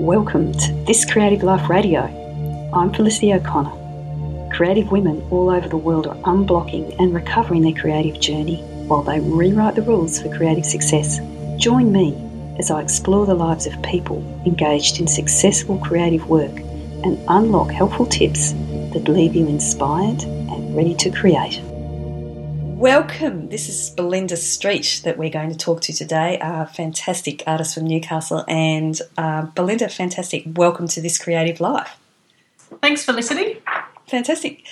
Welcome to This Creative Life Radio. I'm Felicity O'Connor. Creative women all over the world are unblocking and recovering their creative journey while they rewrite the rules for creative success. Join me as I explore the lives of people engaged in successful creative work and unlock helpful tips that leave you inspired and ready to create. Welcome. This is Belinda Street that we're going to talk to today, a fantastic artist from Newcastle. And uh, Belinda, fantastic. Welcome to this creative life. Thanks for listening. Fantastic.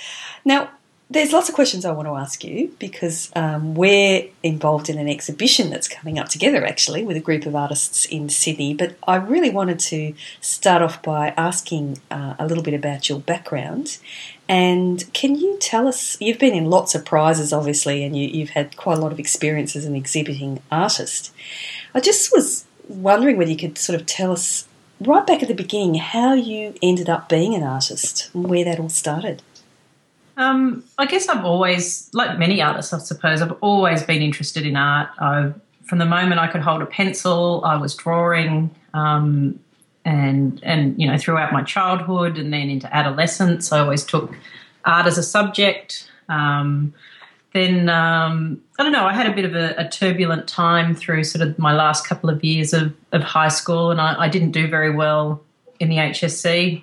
Now, there's lots of questions I want to ask you because um, we're involved in an exhibition that's coming up together actually with a group of artists in Sydney. But I really wanted to start off by asking uh, a little bit about your background and can you tell us? You've been in lots of prizes, obviously, and you, have had quite a lot of experience as an exhibiting artist. I just was wondering whether you could sort of tell us right back at the beginning how you ended up being an artist and where that all started. Um, I guess I've always, like many artists, I suppose, I've always been interested in art. I've, from the moment I could hold a pencil, I was drawing. Um, and and you know throughout my childhood and then into adolescence, I always took art as a subject. Um, then um, I don't know. I had a bit of a, a, turbulent time through sort of my last couple of years of, of high school, and I, I didn't do very well in the HSC.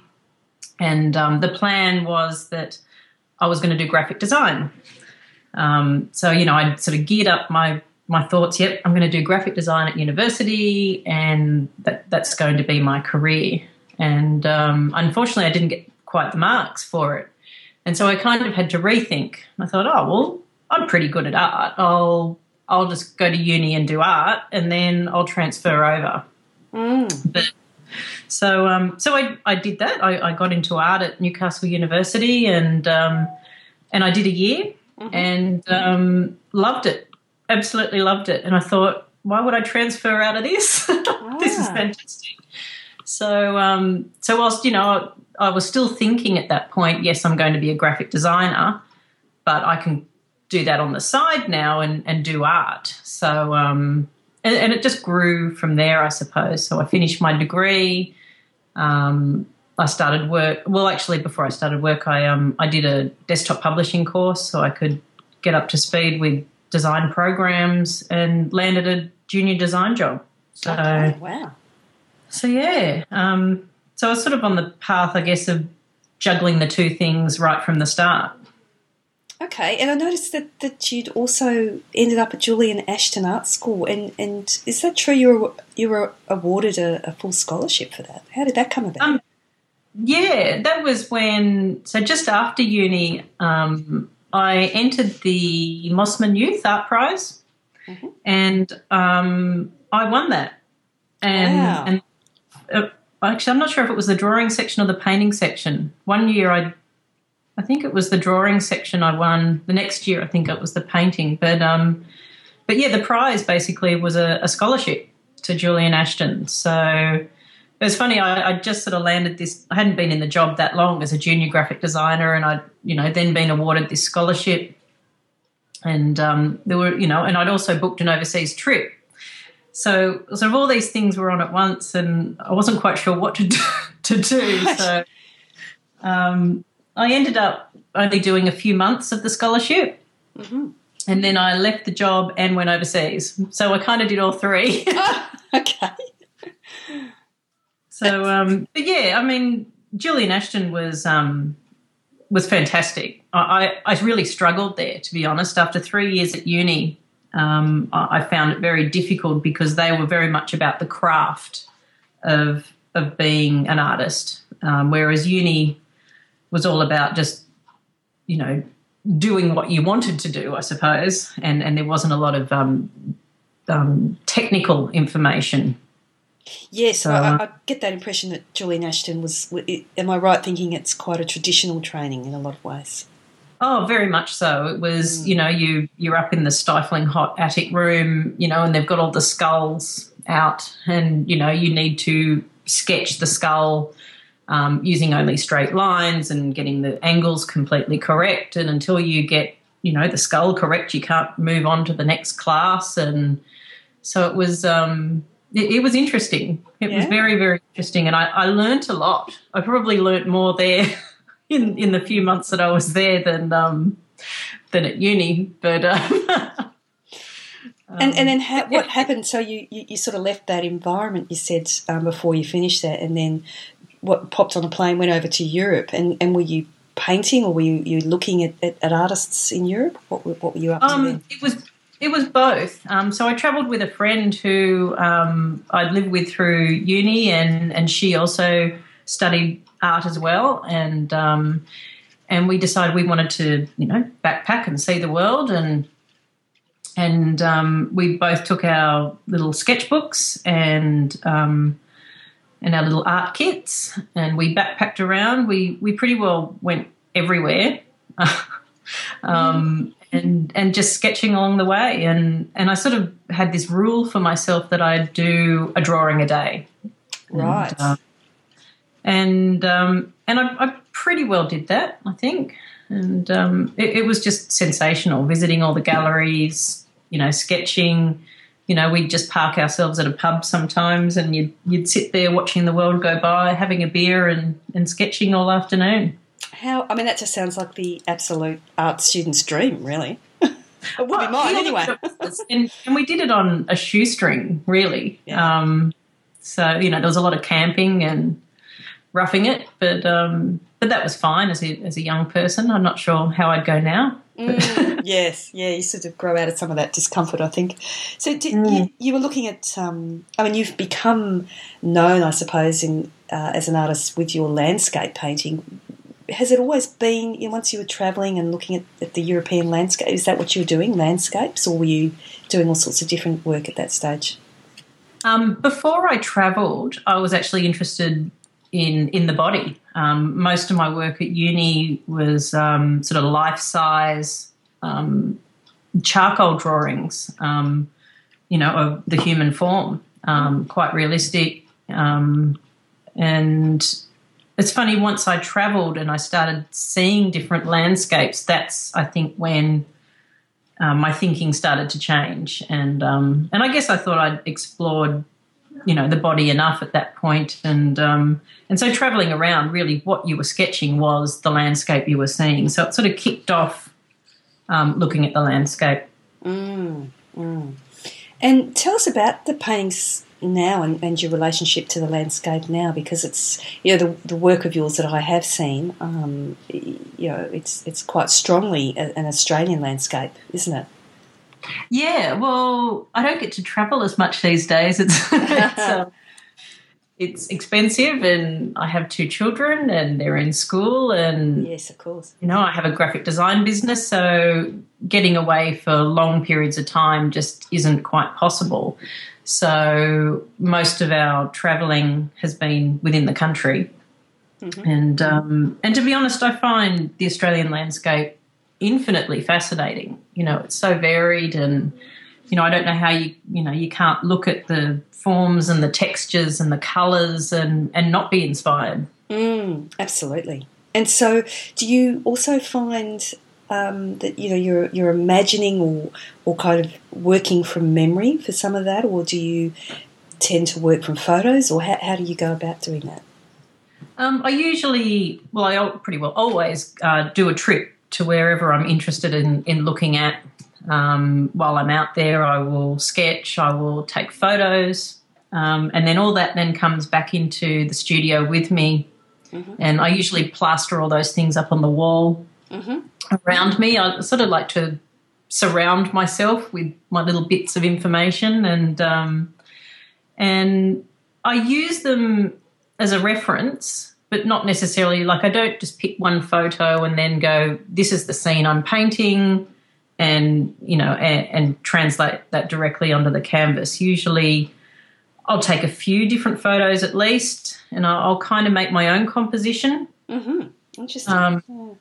And um, the plan was that I was going to do graphic design. Um, so you know, I sort of geared up my my thoughts, yep, I'm going to do graphic design at university and that, that's going to be my career. And um, unfortunately, I didn't get quite the marks for it. And so I kind of had to rethink. I thought, oh, well, I'm pretty good at art. I'll, I'll just go to uni and do art and then I'll transfer over. Mm. But so, um, so I, I did that. I, I, got into art at Newcastle University and, um, and I did a year mm-hmm. and um, loved it absolutely loved it. And I thought, why would I transfer out of this? Ah. this is ah. fantastic. So, um, so whilst you know, I was still thinking at that point, yes, I'm going to be a graphic designer, but I can do that on the side now and, and do art. So, um, and, and, it just grew from there, I suppose. So I finished my degree. Um, I started work. Well, actually, before I started work, I um, I did a desktop publishing course so I could get up to speed with design programs and landed a junior design job. So okay, wow. So yeah, um, so I was sort of on the path, I guess, of juggling the two things right from the start. Okay, and I noticed that, that you'd also ended up at Julian Ashton Art School, and, and is that true? You were you were awarded a, a full scholarship for that. How did that come about? Um, yeah, that was when. So just after uni, um, I entered the Mosman Youth Art Prize, mm-hmm. and um, I won that. And, wow. and uh, actually, I'm not sure if it was the drawing section or the painting section. One year, I, I think it was the drawing section I won. The next year, I think it was the painting. But, um, but yeah, the prize basically was a, a scholarship to Julian Ashton. So it was funny. I, I, just sort of landed this. I hadn't been in the job that long as a junior graphic designer, and I'd you know then been awarded this scholarship, and um, there were you know, and I'd also booked an overseas trip. So sort of all these things were on at once, and I wasn't quite sure what to do. to do. So um, I ended up only doing a few months of the scholarship. Mm-hmm. And then I left the job and went overseas. So I kind of did all three. oh, okay. So, um, but yeah, I mean, Julian Ashton was um, was fantastic. I, I, really struggled there, to be honest. After three years at uni, um, I, found it very difficult because they were very much about the craft of of being an artist, um, whereas uni was all about just you know doing what you wanted to do, I suppose, and and there wasn't a lot of um, um, technical information Yes, so, I, I, get that impression that Julian Ashton was. Am I right thinking it's quite a traditional training in a lot of ways? Oh, very much so. It was, mm. you know, you you're up in the stifling hot attic room, you know, and they've got all the skulls out, and you know, you need to sketch the skull um, using only straight lines and getting the angles completely correct. And until you get, you know, the skull correct, you can't move on to the next class. And so it was. Um, it, it, was interesting. It yeah. was very, very interesting, and I, I learned a lot. I probably learned more there in in the few months that I was there than um, than at uni. But um, and and then ha- what happened? So you, you, you sort of left that environment. You said um, before you finished that, and then what popped on a plane, went over to Europe, and, and were you painting or were you, you looking at, at, at artists in Europe? What, what were you up um, to then? It was it was both. Um, so I travelled with a friend who um, I'd lived with through uni, and and she also studied art as well, and um, and we decided we wanted to you know backpack and see the world, and and um, we both took our little sketchbooks and um, and our little art kits, and we backpacked around. We we pretty well went everywhere. um, and and just sketching along the way. And and I sort of had this rule for myself that I'd do a drawing a day. Right. And uh, and, um, and I, I, pretty well did that, I think. And um, it, it, was just sensational visiting all the galleries, you know, sketching. You know, we'd just park ourselves at a pub sometimes, and you'd you'd sit there watching the world go by, having a beer and and sketching all afternoon. How? I mean, that just sounds like the absolute art student's dream, really. it would well, be mine anyway. and, and, we did it on a shoestring, really. Yeah. Um, so you know, there was a lot of camping and roughing it, but um, but that was fine as a as a young person. I'm not sure how I'd go now. Mm, yes, yeah, you sort of grow out of some of that discomfort, I think. So did, mm. you, you, were looking at. Um, I mean, you've become known, I suppose, in uh, as an artist with your landscape painting has it always been you know, once you were travelling and looking at, at, the European landscape? Is that what you were doing, landscapes, or were you doing all sorts of different work at that stage? Um, before I travelled, I was actually interested in in the body. Um, most of my work at uni was um, sort of life size um, charcoal drawings, um, you know, of the human form, um, quite realistic, and it's funny once I travelled and I started seeing different landscapes. That's I think when um, my thinking started to change, and and I guess I thought I'd explored you know the body enough at that point, and um, and so travelling around really what you were sketching was the landscape you were seeing. So it sort of kicked off um, looking at the landscape. Mm, mm. And tell us about the paintings now and, and, your relationship to the landscape now because it's you know the, the work of yours that I have seen um, you know it's it's quite strongly an Australian landscape isn't it yeah well I don't get to travel as much these days it's it's, uh, it's expensive and I have two children and they're in school and yes of course you know I have a graphic design business so getting away for long periods of time just isn't quite possible so most of our travelling has been within the country. Mm-hmm. And um, and to be honest, I find the Australian landscape infinitely fascinating. You know, it's so varied, and you know, I don't know how you you know you can't look at the forms and the textures and the colours and and not be inspired. Mm, absolutely. And so, do you also find um, that you know you're you're imagining or or kind of working from memory for some of that, or do you tend to work from photos, or how, how do you go about doing that? Um, I usually, well, I pretty well always uh, do a trip to wherever I'm interested in in looking at. Um, while I'm out there, I will sketch, I will take photos, um, and then all that then comes back into the studio with me. Mm-hmm. And I usually plaster all those things up on the wall. Mm-hmm around me. I sort of like to surround myself with my little bits of information, and um, and I use them as a reference, but not necessarily like I don't just pick one photo and then go, "This is the scene I'm painting." And you know, and, and translate that directly onto the canvas. Usually, I'll take a few different photos at least, and I'll, I'll kind of make my own composition. Mm-hmm. Interesting. Um, yeah.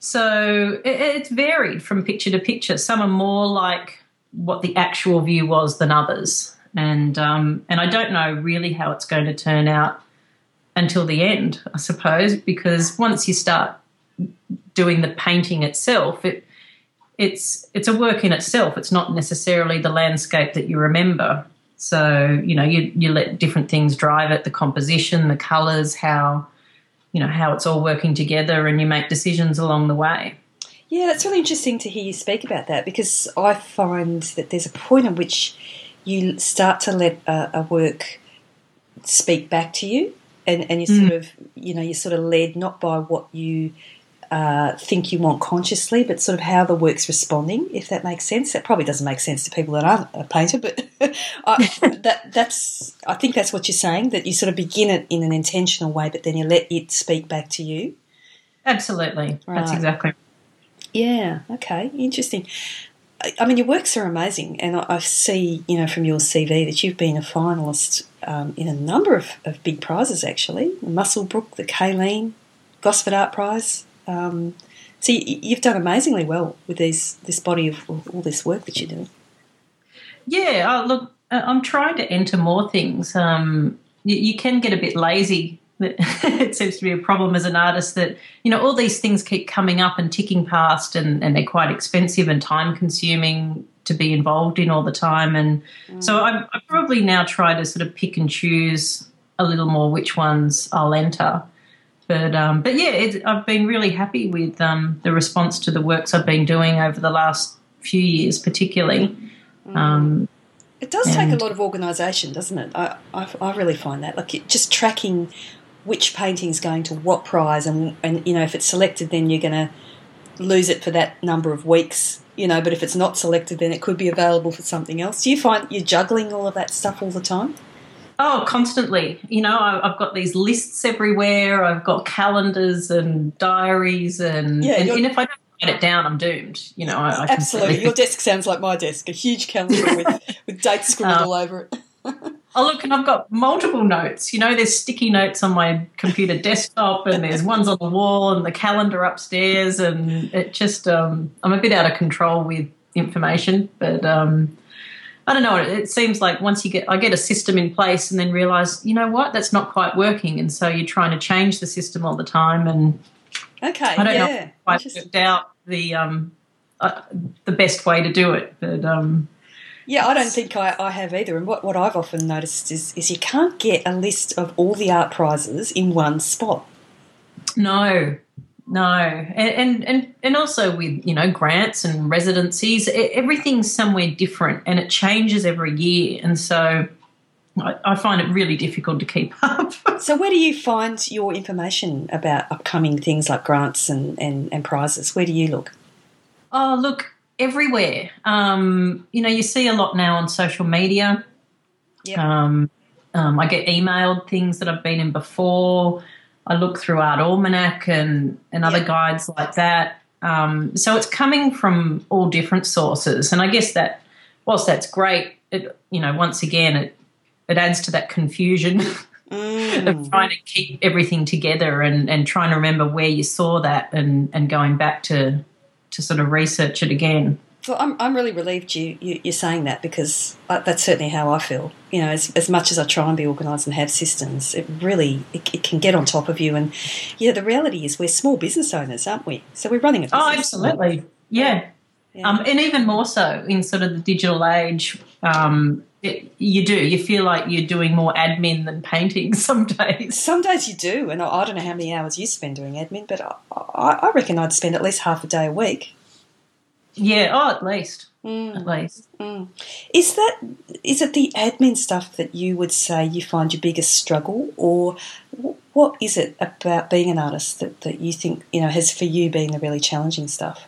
So it, it's varied from picture to picture. Some are more like what the actual view was than others, and um, and I don't know really how it's going to turn out until the end, I suppose, because once you start doing the painting itself, it it's it's a work in itself. It's not necessarily the landscape that you remember. So you know, you you let different things drive it, the composition, the colours, how you know how it's all working together, and you make decisions along the way. Yeah, that's really interesting to hear you speak about that because I find that there's a point at which you start to let a, a work speak back to you, and and you mm. sort of you know you're sort of led not by what you uh, think you want consciously, but sort of how the work's responding, if that makes sense. That probably doesn't make sense to people that aren't a painter, but I, that, that's I think that's what you're saying. That you sort of begin it in an intentional way, but then you let it speak back to you. Absolutely, right. that's exactly. Yeah. Okay. Interesting. I mean, your works are amazing, and I see, you know, from your CV that you've been a finalist um, in a number of, of, big prizes, actually. Muswellbrook, the Calleen, Gosford Art Prize, um, so you, have done amazingly well with these this body of all this work that you're doing. Yeah, uh, look, uh, I'm trying to enter more things. Um, you, you, can get a bit lazy. it seems to be a problem as an artist that you know all these things keep coming up and ticking past, and, and they're quite expensive and time consuming to be involved in all the time. And mm. so I, I probably now try to sort of pick and choose a little more which ones I'll enter. But um, but yeah, it, I've been really happy with um, the response to the works I've been doing over the last few years, particularly. Mm. Um, it does take a lot of organisation, doesn't it? I, I, I really find that like just tracking which painting's going to what prize, and and you know if it's selected, then you're going to lose it for that number of weeks. You know, but if it's not selected, then it could be available for something else. Do you find you're juggling all of that stuff all the time? Oh, constantly. You know, I've got these lists everywhere. I've got calendars and diaries, and, yeah, and, and if I don't write it down, I'm doomed. You know, I, I absolutely. Your desk sounds like my desk a huge calendar with, with dates scribbled um, all over it. oh, look, and I've got multiple notes. You know, there's sticky notes on my computer desktop, and there's ones on the wall, and the calendar upstairs, and it just, um, I'm a bit out of control with information, but. Um, I don't know. It seems like once you get, I get a system in place and then realize, you know what, that's not quite working. And so you're trying to change the system all the time. And okay, I don't yeah. know. I worked out the um, uh, the best way to do it, but um, yeah, I don't think I, I have either. And what, what I've often noticed is is you can't get a list of all the art prizes in one spot. No, no, and, and and also with you know grants and residencies, everything's somewhere different, and it changes every year, and so I, I find it really difficult to keep up. so, where do you find your information about upcoming things like grants and, and, and prizes? Where do you look? Oh, look everywhere. Um, you know, you see a lot now on social media. Yep. Um, um, I get emailed things that I've been in before. I look through Art Almanac and, and other guides like that. Um, so it's coming from all different sources. And I guess that, whilst that's great, it, you know, once again, it, it adds to that confusion mm. of trying to keep everything together and, and trying to remember where you saw that and, and going back to, to sort of research it again. Well, I'm, I'm really relieved you, you, are saying that because that's certainly how I feel. You know, as, as much as I try and be organised and have systems, it really it, it, can get on top of you. And yeah, the reality is we're small business owners, aren't we? So we're running a business. Oh, absolutely. Yeah. yeah. Um, and even more so in sort of the digital age, um, it, you do. You feel like you're doing more admin than painting some days. Some days you do, and I, I don't know how many hours you spend doing admin, but I, I, I reckon I'd spend at least half a day a week. Yeah, oh, at least. Mm. At least. Mm. Is that is it the admin stuff that you would say you find your biggest struggle, or what is it about being an artist that, that you think you know has for you been the really challenging stuff?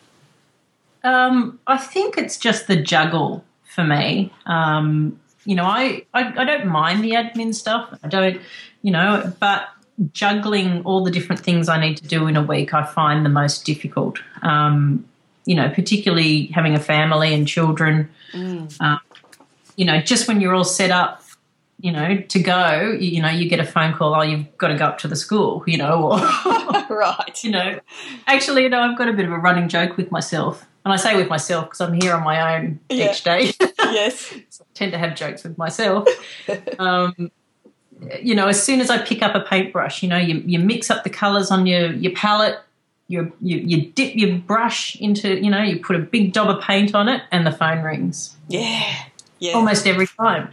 Um, I think it's just the juggle for me. Um, you know, I, I I don't mind the admin stuff. I don't, you know, but juggling all the different things I need to do in a week, I find the most difficult. Um, you know, particularly having a family and children. Mm. Um, you know, just when you're all set up, you know, to go, you, you, know, you get a phone call, oh, you've got to go up to the school, you know, or, right. You know, actually, you know, I've got a bit of a running joke with myself. And I say with myself because I'm here on my own yeah. each day. yes. so I tend to have jokes with myself. um, you know, as soon as I pick up a paintbrush, you know, you, you mix up the colours on your, your palette, you, you you dip your brush into you know you put a big dob of paint on it and the phone rings yeah yeah almost every time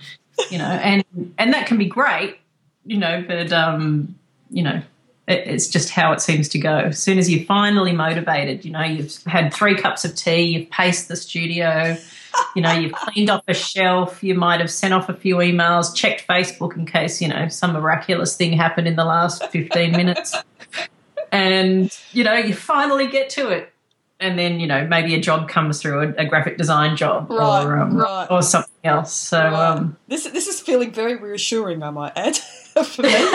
you know, and and that can be great, you know, but um, you know, it, it's just how it seems to go. As soon as you're finally motivated, you know, you've had three cups of tea, you've paced the studio, you know, you've cleaned off a shelf, you might have sent off a few emails, checked Facebook in case, you know, some miraculous thing happened in the last 15 minutes. And, you know, you finally get to it. And then, you know, maybe a job comes through, a, a graphic design job Right, or, um, right. or something else. So, Right. um, this this is feeling very reassuring, I might add, for me.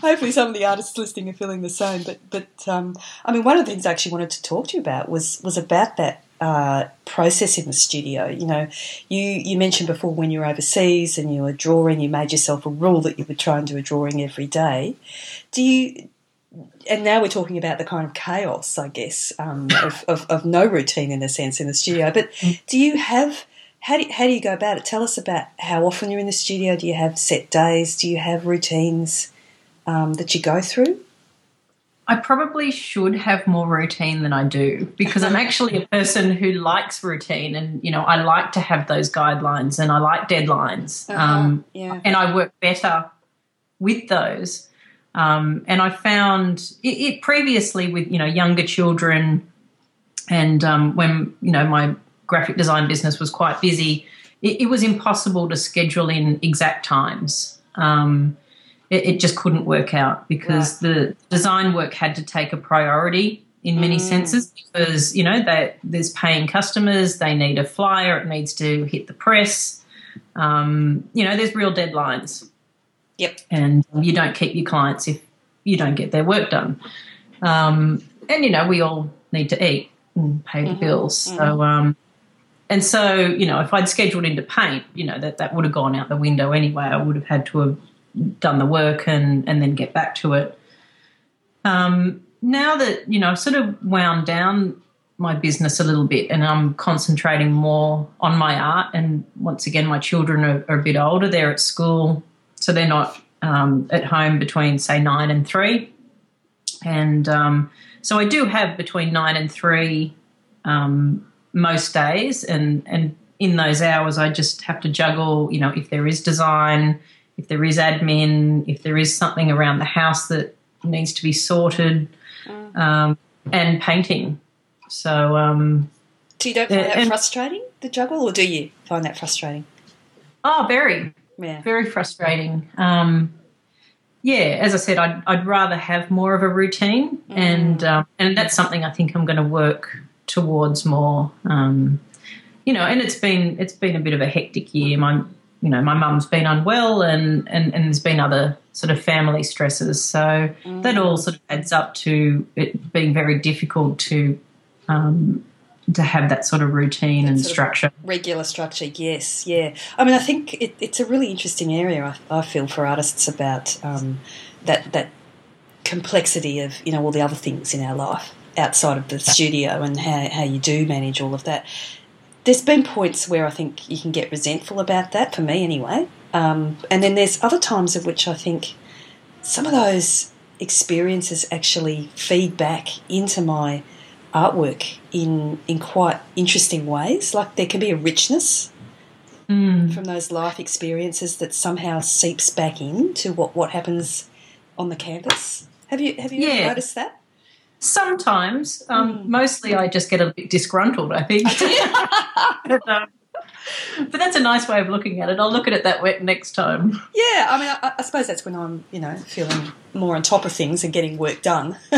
Hopefully, some of the artists listening are feeling the same. But but um, I mean, one of the things I actually wanted to talk to you about was was about that uh, process in the studio. You know, you you mentioned before when you were overseas and you were drawing, you made yourself a rule that you would try and do a drawing every day. Do you? And now we're talking about the kind of chaos, I guess, um, of, of, of no routine in a sense in the studio. But do you have how do, how do you go about it? Tell us about how often you're in the studio. Do you have set days? Do you have routines um, that you go through? I probably should have more routine than I do because I'm actually a person who likes routine and, you know, I like to have those guidelines and I like deadlines. Um, yeah. and I work better with those. Um, and I found it, it previously with, you know, younger children and um, when, you know, my graphic design business was quite busy, it, it was impossible to schedule in exact times. Um, it, it just couldn't work out because the design work had to take a priority in many senses because you know that there's paying customers they need a flyer it needs to hit the press. Um, you know there's real deadlines. Yep. and you don't keep your clients if you don't get their work done. Um, and you know we all need to eat and pay the bills. So um, and so you know if i'd scheduled into paint you know that that would have gone out the window anyway. I would have had to have done the work and and then get back to it. Um, now that you know i've sort of wound down my business a little bit and i'm concentrating more on my art and once again my children are, are a bit older they're at school so they're not um, at home between say nine and three. And um, so i do have between nine and three um, most days and and in those hours i just have to juggle you know if there is design if there is admin if there is something around the house that needs to be sorted um, and painting so um, So you don't find that and- frustrating, the juggle, or do you find that frustrating? oh very Yeah. very frustrating. Um, yeah, as I said, I'd, I'd rather have more of a routine, and um, and that's something I think I'm going to work towards more. Um, you know, and it's been it's been a bit of a hectic year. My you know my mum's been unwell, and and, and there's been other sort of family stresses, so that all sort of adds up to it being very difficult to. Um, to have that sort of routine and structure. Regular structure, yes, yeah. I mean, I think it, it's a really interesting area. I, I feel for artists about um, that that complexity of you know all the other things in our life outside of the studio and how how you do manage all of that. There's been points where I think you can get resentful about that for me anyway, um, and then there's other times of which I think some of those experiences actually feed back into my artwork in in quite interesting ways. Like there can be a richness from those life experiences that somehow seeps back into what what happens on the canvas. Have you have you Yeah. noticed that? Sometimes, um, mostly I just get a bit disgruntled. I think, but, um, but that's a nice way of looking at it. I'll look at it that way next time. Yeah, I mean, I, I suppose that's when I'm, you know, feeling more on top of things and getting work done.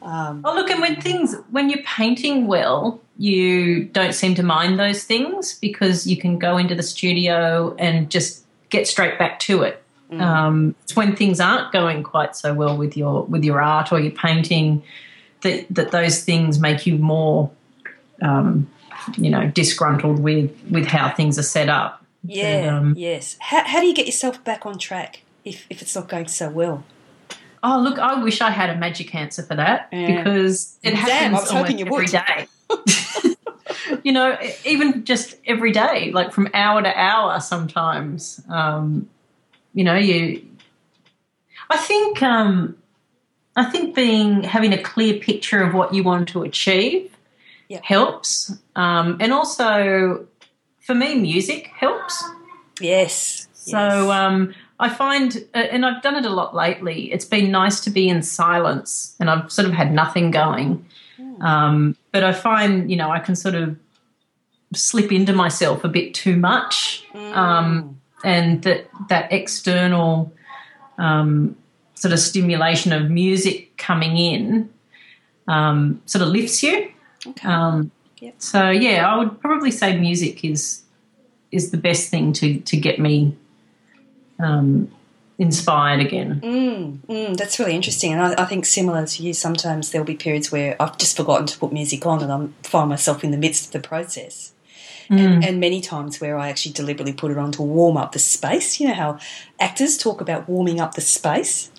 um, Oh, look, and when things when you're painting well, you don't seem to mind those things because you can go into the studio and just get straight back to it. Um, it's when things aren't going quite so well with your with your art or your painting that that those things make you more, um, you know, disgruntled with with how things are set up. yeah, And, um, yes. How, how do you get yourself back on track if, if it's not going so well? Oh, look, I wish I had a magic answer for that Yeah. because it Damn, happens I was hoping you almost every would. day. you know, even just every day, like from hour to hour sometimes. Um, you know, you I think um I think being having a clear picture of what you want to achieve Yeah. helps. Um, and also for me music helps. Yes. So yes. um, I find, uh, and I've done it a lot lately. It's been nice to be in silence, and I've sort of had nothing going. Um, but I find, you know, I can sort of slip into myself a bit too much, um, and that that external um, sort of stimulation of music coming in um, sort of lifts you. Okay. Um, Yep. So yeah, I would probably say music is is the best thing to to get me um, inspired again. Mm, mm, that's really interesting, and I, I think similar to you, sometimes there'll be periods where I've just forgotten to put music on, and I find myself in the midst of the process. And, and many times where I actually deliberately put it on to warm up the space. You know how actors talk about warming up the space.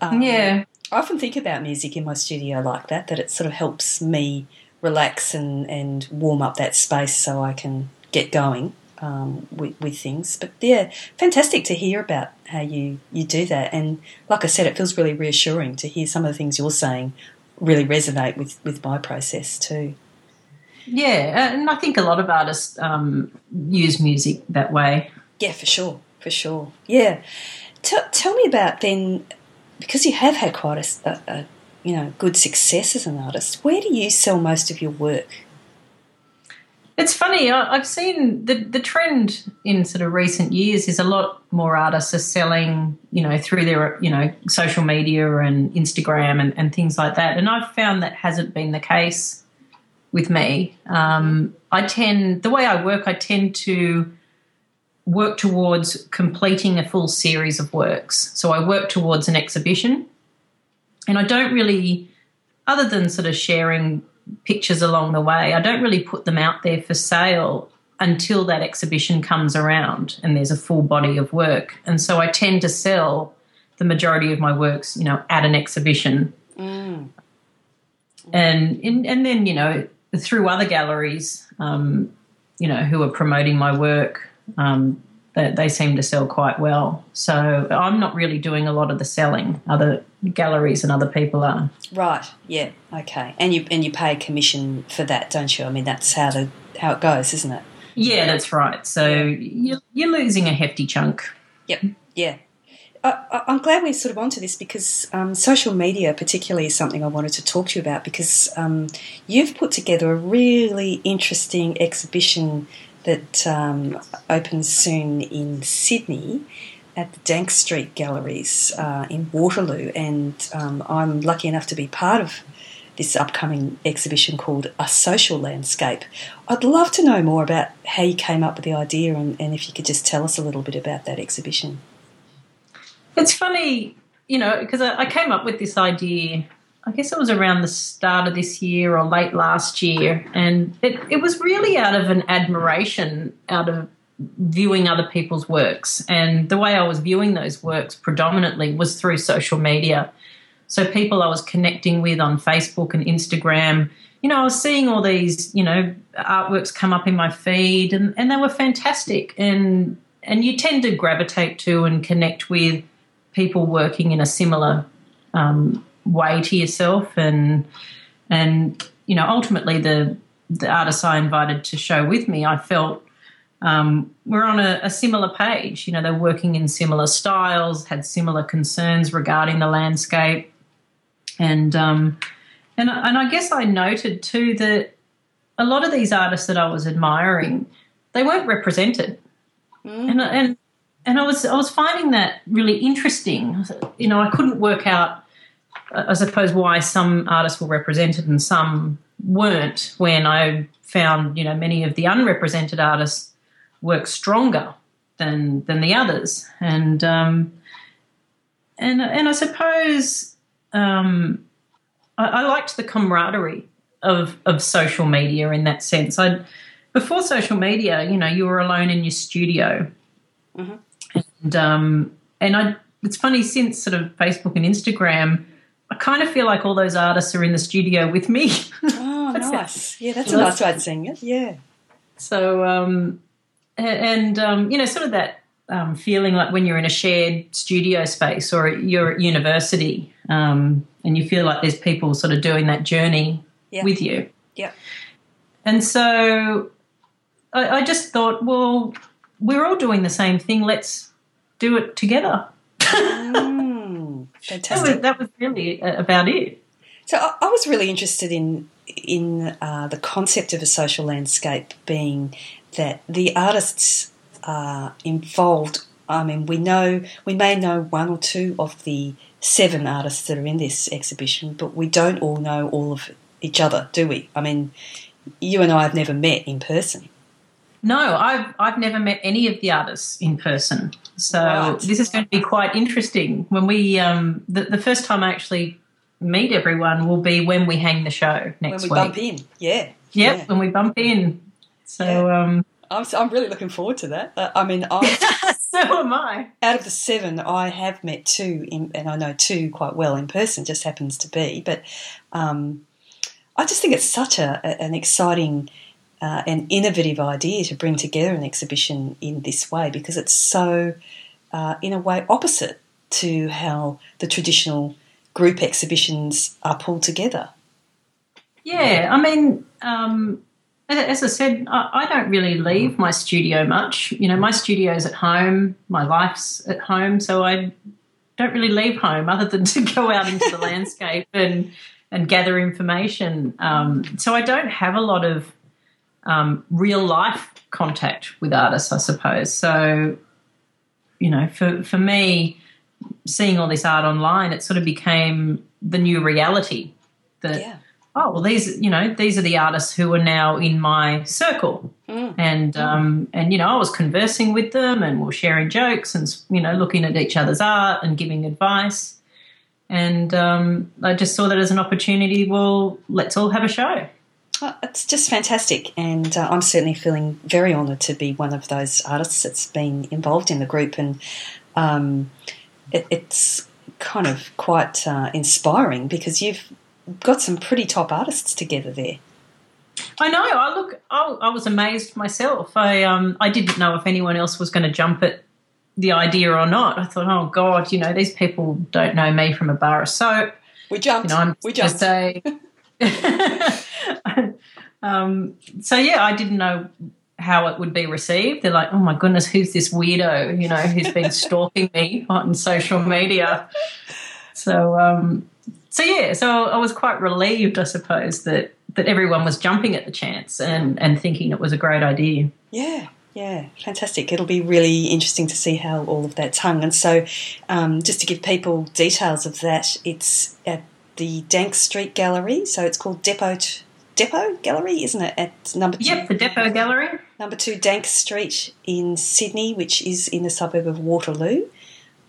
Um, Yeah, I often think about music in my studio like that, that it sort of helps me relax and, and warm up that space so I can get going um, with, with things. But yeah, fantastic to hear about how you, you do that. And like I said, it feels really reassuring to hear some of the things you're saying really resonate with, with my process too. Yeah, and I think a lot of artists um, use music that way. Yeah, for sure, for sure. Yeah. Tell, tell me about then, because you have had quite a, a, a you know good success as an artist. Where do you sell most of your work? It's funny. I, I've seen the the trend in sort of recent years is a lot more artists are selling, you know, through their you know social media and Instagram and, and things like that. And I've found that hasn't been the case with me. Um, I tend the way I work, I tend to work towards completing a full series of works. So I work towards an exhibition, and I don't really, other than sort of sharing pictures along the way. I don't really put them out there for sale until that exhibition comes around and there's a full body of work. And so I tend to sell the majority of my works, you know, at an exhibition. Mm. And in, and then, you know, through other galleries, um, you know, who are promoting my work, um, they, they seem to sell quite well. So I'm not really doing a lot of the selling. Other galleries and other people are. Right. Yeah. Okay. And you and you pay a commission for that, don't you? I mean, that's how the how it goes, isn't it? Yeah, that's right. So you're, you're losing a hefty chunk. Yep. Yeah. I, I'm glad we're sort of onto this because um, social media, particularly, is something I wanted to talk to you about because um, you've put together a really interesting exhibition that um, opens soon in Sydney at the Dank Street Galleries uh, in Waterloo, and um, I'm lucky enough to be part of this upcoming exhibition called A Social Landscape. I'd love to know more about how you came up with the idea and, and if you could just tell us a little bit about that exhibition. It's funny, you know, because I, came up with this idea. I guess it was around the start of this year or late last year, and it, it was really out of an admiration, out of viewing other people's works. And the way I was viewing those works predominantly was through social media. So people I was connecting with on Facebook and Instagram, you know, I was seeing all these, you know, artworks come up in my feed and, and they were fantastic. And and you tend to gravitate to and connect with people working in a similar um, way to yourself and and you know ultimately the the artists I invited to show with me I felt um, we're on a, a, similar page. You know they're working in similar styles had similar concerns regarding the landscape. And um, and and I guess I noted too that a lot of these artists that I was admiring they weren't represented. Mm. and and and I was I was finding that really interesting. You know, I couldn't work out, I suppose, why some artists were represented and some weren't. When I found, you know, many of the unrepresented artists work stronger than than the others, and um, and and I suppose um, I, I liked the camaraderie of of social media in that sense. I before social media, you know, you were alone in your studio, Mhm. And um, and I. It's funny since sort of Facebook and Instagram, I kind of feel like all those artists are in the studio with me. Oh, nice. Yeah, that's a nice way of seeing it. Yeah. so, um, and um, you know, sort of that um, feeling like when you're in a shared studio space or you're at university, um, and you feel like there's people sort of doing that journey Yeah. with you. Yeah. And so I, I just thought, well, we're all doing the same thing. Let's do it together. Mm, That was, fantastic. that was really uh, about it. So I, I was really interested in in uh, the concept of a social landscape being that the artists are involved. I mean, we know we may know one or two of the seven artists that are in this exhibition, but we don't all know all of each other, do we? I mean, you and I have never met in person. No, I've I've never met any of the artists in person, so Right. this is going to be quite interesting. When we um, the, the first time I actually meet everyone will be when we hang the show next week. when we week. bump in, yeah, Yep, yeah. when we bump in. So um, I'm, I'm really looking forward to that. Uh, I mean, I, so am I. out of the seven, I have met two, in, and I know two quite well in person. Just happens to be, but um, I just think it's such a- an exciting uh, and innovative idea to bring together an exhibition in this way because it's so, uh, in a way, opposite to how the traditional group exhibitions are pulled together. Yeah, I mean, um, as I said, I, I don't really leave my studio much. You know, my studio's at home, my life's at home, so I don't really leave home other than to go out into the landscape and and gather information. Um, so I don't have a lot of um, real life contact with artists, I suppose. So, you know, for for me, seeing all this art online, it sort of became the new reality that Yeah. oh well these you know these are the artists who are now in my circle Mm. and um and you know i was conversing with them and we are sharing jokes and you know looking at each other's art and giving advice and um i just saw that as an opportunity well let's all have a show Oh, It's just fantastic, and uh, I'm certainly feeling very honoured to be one of those artists that's been involved in the group, and um, it, it's kind of quite uh, inspiring because you've got some pretty top artists together there. i know i look I, I was amazed myself i um i didn't know if anyone else was going to jump at the idea or not i thought oh god you know these people don't know me from a bar of soap We jumped. you know, I'm we just jumped. say. um, so yeah, I didn't know how it would be received. They're like, "Oh my goodness, who's this weirdo? You know, who's been stalking me on social media?" So, um, so yeah, so I was quite relieved, I suppose, that that everyone was jumping at the chance and and thinking it was a great idea. Yeah, yeah, fantastic. It'll be really interesting to see how all of that's hung. And so, um, just to give people details of that, it's at the Dank Street Gallery. So it's called Depot Depot Gallery, isn't it? At number two, Yep, the Depot Gallery. number two Dank Street in Sydney, which is in the suburb of Waterloo.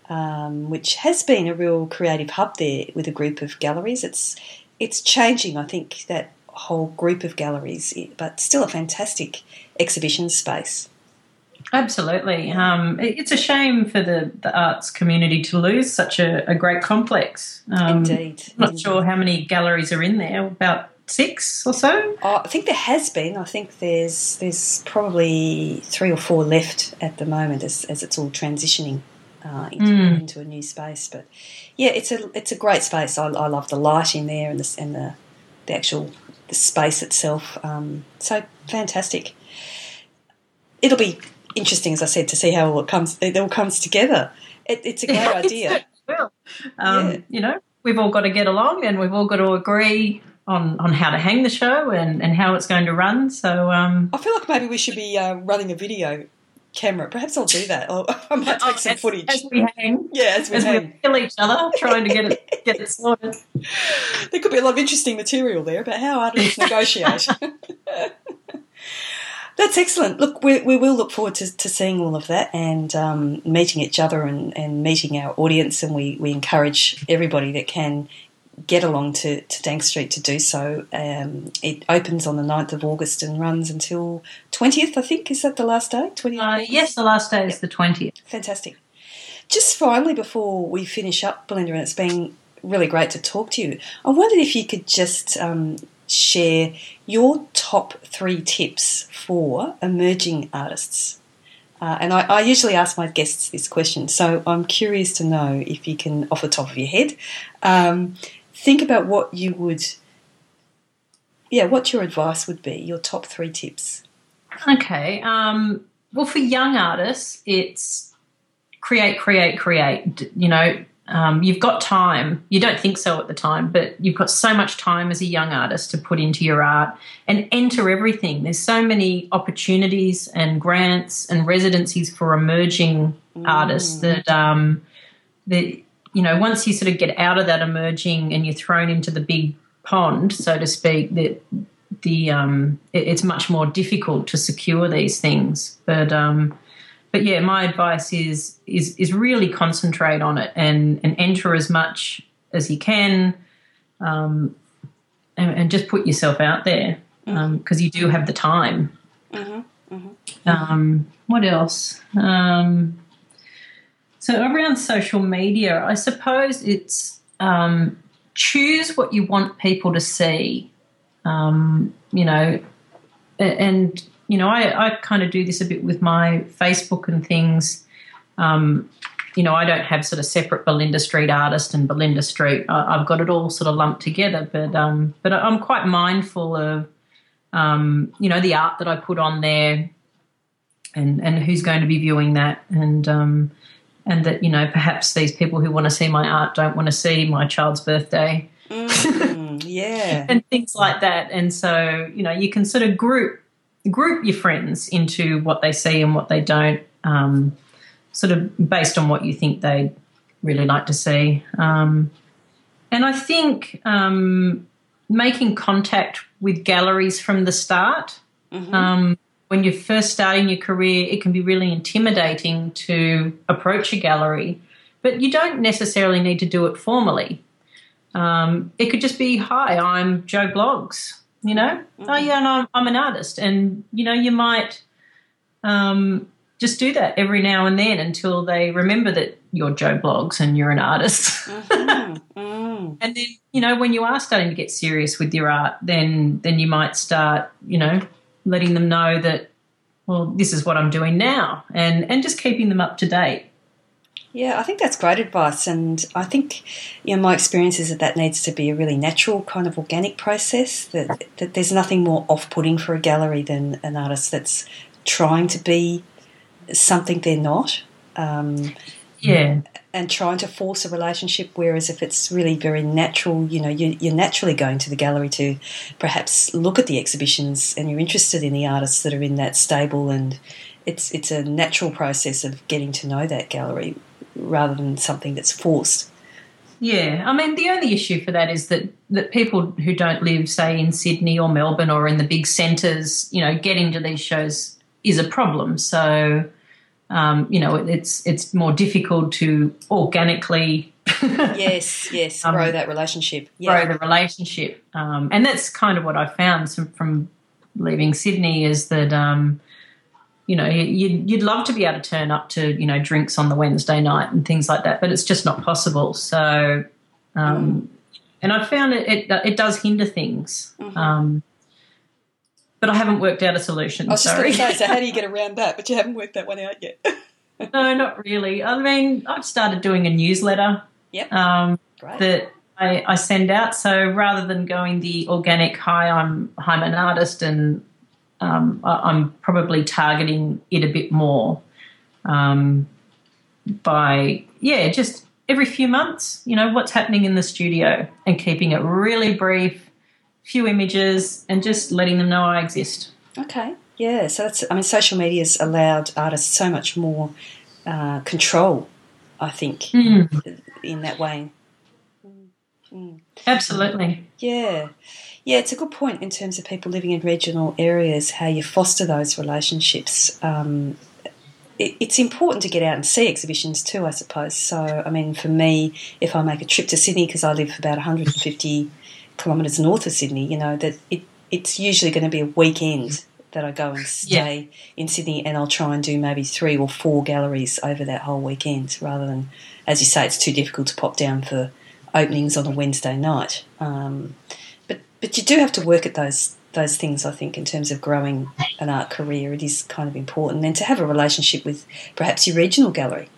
Um, which has been a real creative hub there with a group of galleries. It's it's changing, I think, that whole group of galleries, but still a fantastic exhibition space. Absolutely. Um, it's a shame for the, the arts community to lose such a, a great complex. Um, Indeed. I'm not sure how many galleries are in there, about six or so. Oh, I think there has been. I think there's there's probably three or four left at the moment as, as it's all transitioning uh, into, Mm. into a new space. But yeah, it's a it's a great space. I, I love the light in there and the and the, the actual the space itself. Um, so fantastic. It'll be interesting, as I said, to see how all it comes it all comes together. It, it's a great idea. Well, um, Yeah. you know, we've all got to get along and we've all got to agree on, on how to hang the show and, and how it's going to run. So, um, I feel like maybe we should be uh, running a video camera. Perhaps I'll do that. I'll, I might take some as, footage. as we hang, yeah, as we as hang. we kill each other, trying to get it get it sorted. There could be a lot of interesting material there about how artists negotiate. That's excellent. Look, we, we will look forward to, to seeing all of that and um, meeting each other and, and meeting our audience. And we, we encourage everybody that can get along to, to Dank Street to do so. Um, it opens on the 9th of August and runs until 20th, I think. Is that the last day? 20th? Uh, yes, the last day is the 20th. Fantastic. Just finally, before we finish up, Belinda, and it's been really great to talk to you, I wondered if you could just um, share your top three tips for emerging artists. Uh, and I, I usually ask my guests this question, so I'm curious to know if you can, off the top of your head, um, think about what you would, yeah, what your advice would be, your top three tips. Okay. Um, well, for young artists, it's create, create, create. You know, um, you've got time. You don't think so at the time, but you've got so much time as a young artist to put into your art and enter everything. There's so many opportunities and grants and residencies for emerging mm. artists that um, that you know once you sort of get out of that emerging and you're thrown into the big pond, so to speak, that the um, it, it's much more difficult to secure these things. But um, but yeah, my advice is is is really concentrate on it and and enter as much as you can, um, and, and, just put yourself out there because um, mm-hmm. you do have the time. Mm-hmm. Mm-hmm. Um, what else? Um, so around social media, I suppose it's um, choose what you want people to see. Um, you know, and you know, I, I kind of do this a bit with my Facebook and things. Um, you know, I don't have sort of separate Belinda Street artist and Belinda Street. I, have got it all sort of lumped together, but um, but I'm quite mindful of um, you know the art that I put on there, and and who's going to be viewing that, and um, and that you know perhaps these people who want to see my art don't want to see my child's birthday, mm, yeah, and things like that. And so you know you can sort of group group your friends into what they see and what they don't, um, sort of based on what you think they really like to see. Um, and I think um, making contact with galleries from the start. Mm-hmm. Um, when you're first starting your career, it can be really intimidating to approach a gallery, but you don't necessarily need to do it formally. Um, it could just be, "Hi, I'm Joe Bloggs you know mm-hmm. oh yeah no, I'm, an artist and you know you might um, just do that every now and then until they remember that you're joe Bloggs and you're an artist mm-hmm. mm. and then you know when you are starting to get serious with your art then then you might start you know letting them know that well this is what i'm doing now and and just keeping them up to date yeah, I think that's great advice, and I think you know my experience is that that needs to be a really natural kind of organic process. That that there's nothing more off-putting for a gallery than an artist that's trying to be something they're not. Um, yeah, and trying to force a relationship. Whereas if it's really very natural, you know, you, you're naturally going to the gallery to perhaps look at the exhibitions, and you're interested in the artists that are in that stable and it's it's a natural process of getting to know that gallery rather than something that's forced. Yeah, I mean the only issue for that is that that people who don't live, say, in Sydney or Melbourne or in the big centres, you know, getting to these shows is a problem. So, um, you know, it's it's more difficult to organically. yes, yes, um, grow that relationship. Yeah. Grow the relationship, um, and that's kind of what I found from leaving Sydney is that um, you know, you'd, you'd love to be able to turn up to, you know, drinks on the Wednesday night and things like that, but it's just not possible. So, um, mm. and I found it, it, it, does hinder things. Mm-hmm. Um, but I haven't worked out a solution. I was sorry. just say, so how do you get around that? But you haven't worked that one out yet. no, not really. I mean, I've started doing a newsletter. Yep. Um, that I, I, send out. So rather than going the organic, hi, I'm I'm an artist and um, I'm probably targeting it a bit more um, by, yeah, just every few months, you know, what's happening in the studio and keeping it really brief, few images, and just letting them know I exist. Okay. Yeah, so that's, I mean, social media's allowed artists so much more uh, control, I think, mm. in that way. Mm. Absolutely. Yeah. Yeah, it's a good point in terms of people living in regional areas, how you foster those relationships. Um, it, it's important to get out and see exhibitions too, I suppose. So, I mean, for me, if I make a trip to Sydney, because I live about 150 kilometres north of Sydney, you know, that it, it's usually going to be a weekend that I go and stay yeah. in Sydney, and I'll try and do maybe three or four galleries over that whole weekend, rather than, as you say, it's too difficult to pop down for openings on a Wednesday night. Um, but you do have to work at those those things. I think in terms of growing an art career, it is kind of important, and to have a relationship with perhaps your regional gallery.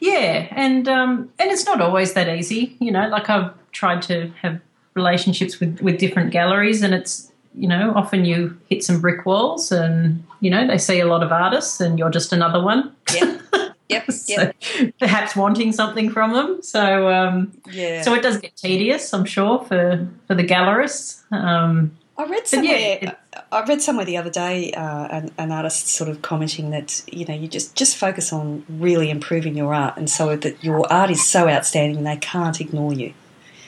Yeah, and um, and it's not always that easy. You know, like I've tried to have relationships with with different galleries, and it's you know, often you hit some brick walls and, you know, they see a lot of artists and you're just another one. Yep. Yep. so perhaps wanting something from them. So, um, yeah. So it does get tedious, I'm sure, for, for the gallerists. Um, I read somewhere. Yeah, I read somewhere the other day uh, an, an, artist sort of commenting that you know you just just focus on really improving your art, and so that your art is so outstanding they can't ignore you.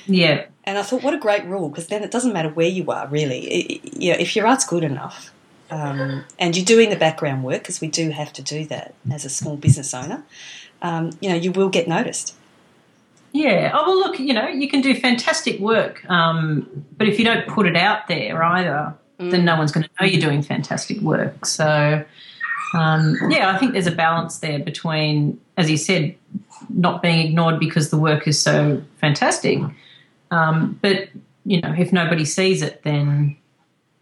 Yeah. And I thought, what a great rule, because then it doesn't matter where you are, really. It, you know, if your art's good enough, um, and you're doing the background work, because we do have to do that as a small business owner, um, you know, you will get noticed. Yeah. Oh well, look, you know, you can do fantastic work, um, but if you don't put it out there either, mm. then no one's going to know you're doing fantastic work. So, um, yeah, I think there's a balance there between, as you said, not being ignored because the work is so fantastic, um, but you know, if nobody sees it, then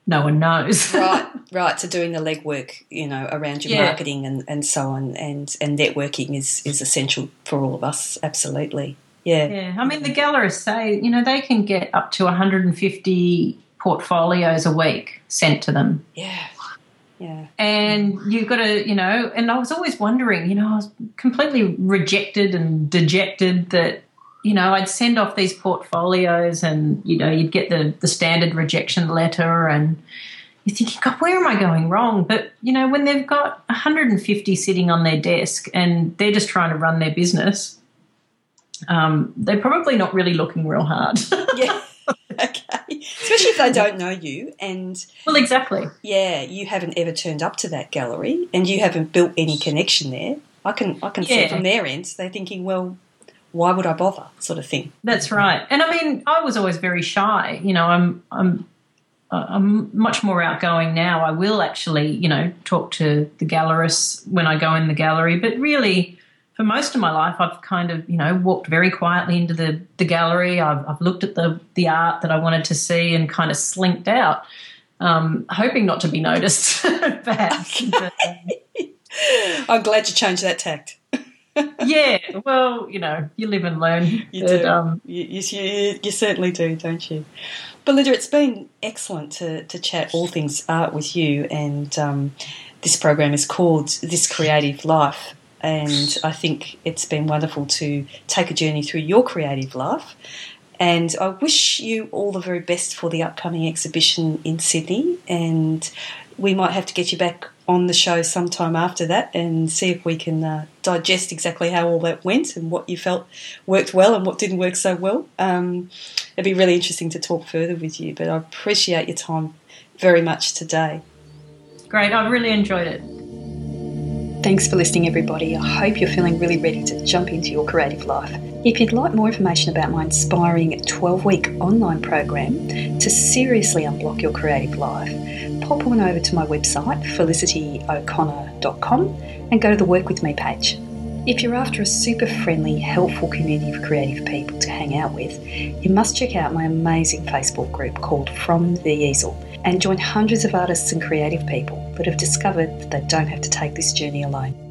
no one knows. right, right. So doing the legwork, you know, around your yeah. marketing and, and so on, and and networking is is essential for all of us. Absolutely. Yeah. Yeah. I mean, the gallerists say, you know, they can get up to 150 portfolios a week sent to them. Yeah. Yeah. And you've got to, you know, and I was always wondering, you know, I was completely rejected and dejected that, you know, I'd send off these portfolios and, you know, you'd get the, the standard rejection letter and you're thinking, God, where am I going wrong? But, you know, when they've got 150 sitting on their desk and they're just trying to run their business, um, they're probably not really looking real hard. yeah. Okay. Especially if they don't know you and Well exactly. Yeah, you haven't ever turned up to that gallery and you haven't built any connection there. I can I can yeah. see from their end they're thinking, well, why would I bother? sort of thing. That's right. And I mean, I was always very shy. You know, I'm I'm I'm much more outgoing now. I will actually, you know, talk to the gallerists when I go in the gallery, but really for most of my life, I've kind of, you know, walked very quietly into the, the gallery. I've, I've looked at the, the art that I wanted to see and kind of slinked out, um, hoping not to be noticed, perhaps. But, um, I'm glad you changed that tact. Yeah, well, you know, you live and learn. You but, do. Um, you, you, you, certainly do, don't you? But Belinda, it's been excellent to, to chat all things art with you, and um, this program is called This Creative Life and I think it's been wonderful to take a journey through your creative life. And I wish you all the very best for the upcoming exhibition in Sydney. And we might have to get you back on the show sometime after that and see if we can uh, digest exactly how all that went and what you felt worked well and what didn't work so well. Um, it'd be really interesting to talk further with you, but I appreciate your time very much today. Great, I really enjoyed it. Thanks for listening, everybody. I hope you're feeling really ready to jump into your creative life. If you'd like more information about my inspiring 12 week online program to seriously unblock your creative life, pop on over to my website, felicityoconnor.com, and go to the Work With Me page. If you're after a super friendly, helpful community of creative people to hang out with, you must check out my amazing Facebook group called From the Easel and join hundreds of artists and creative people that have discovered that they don't have to take this journey alone.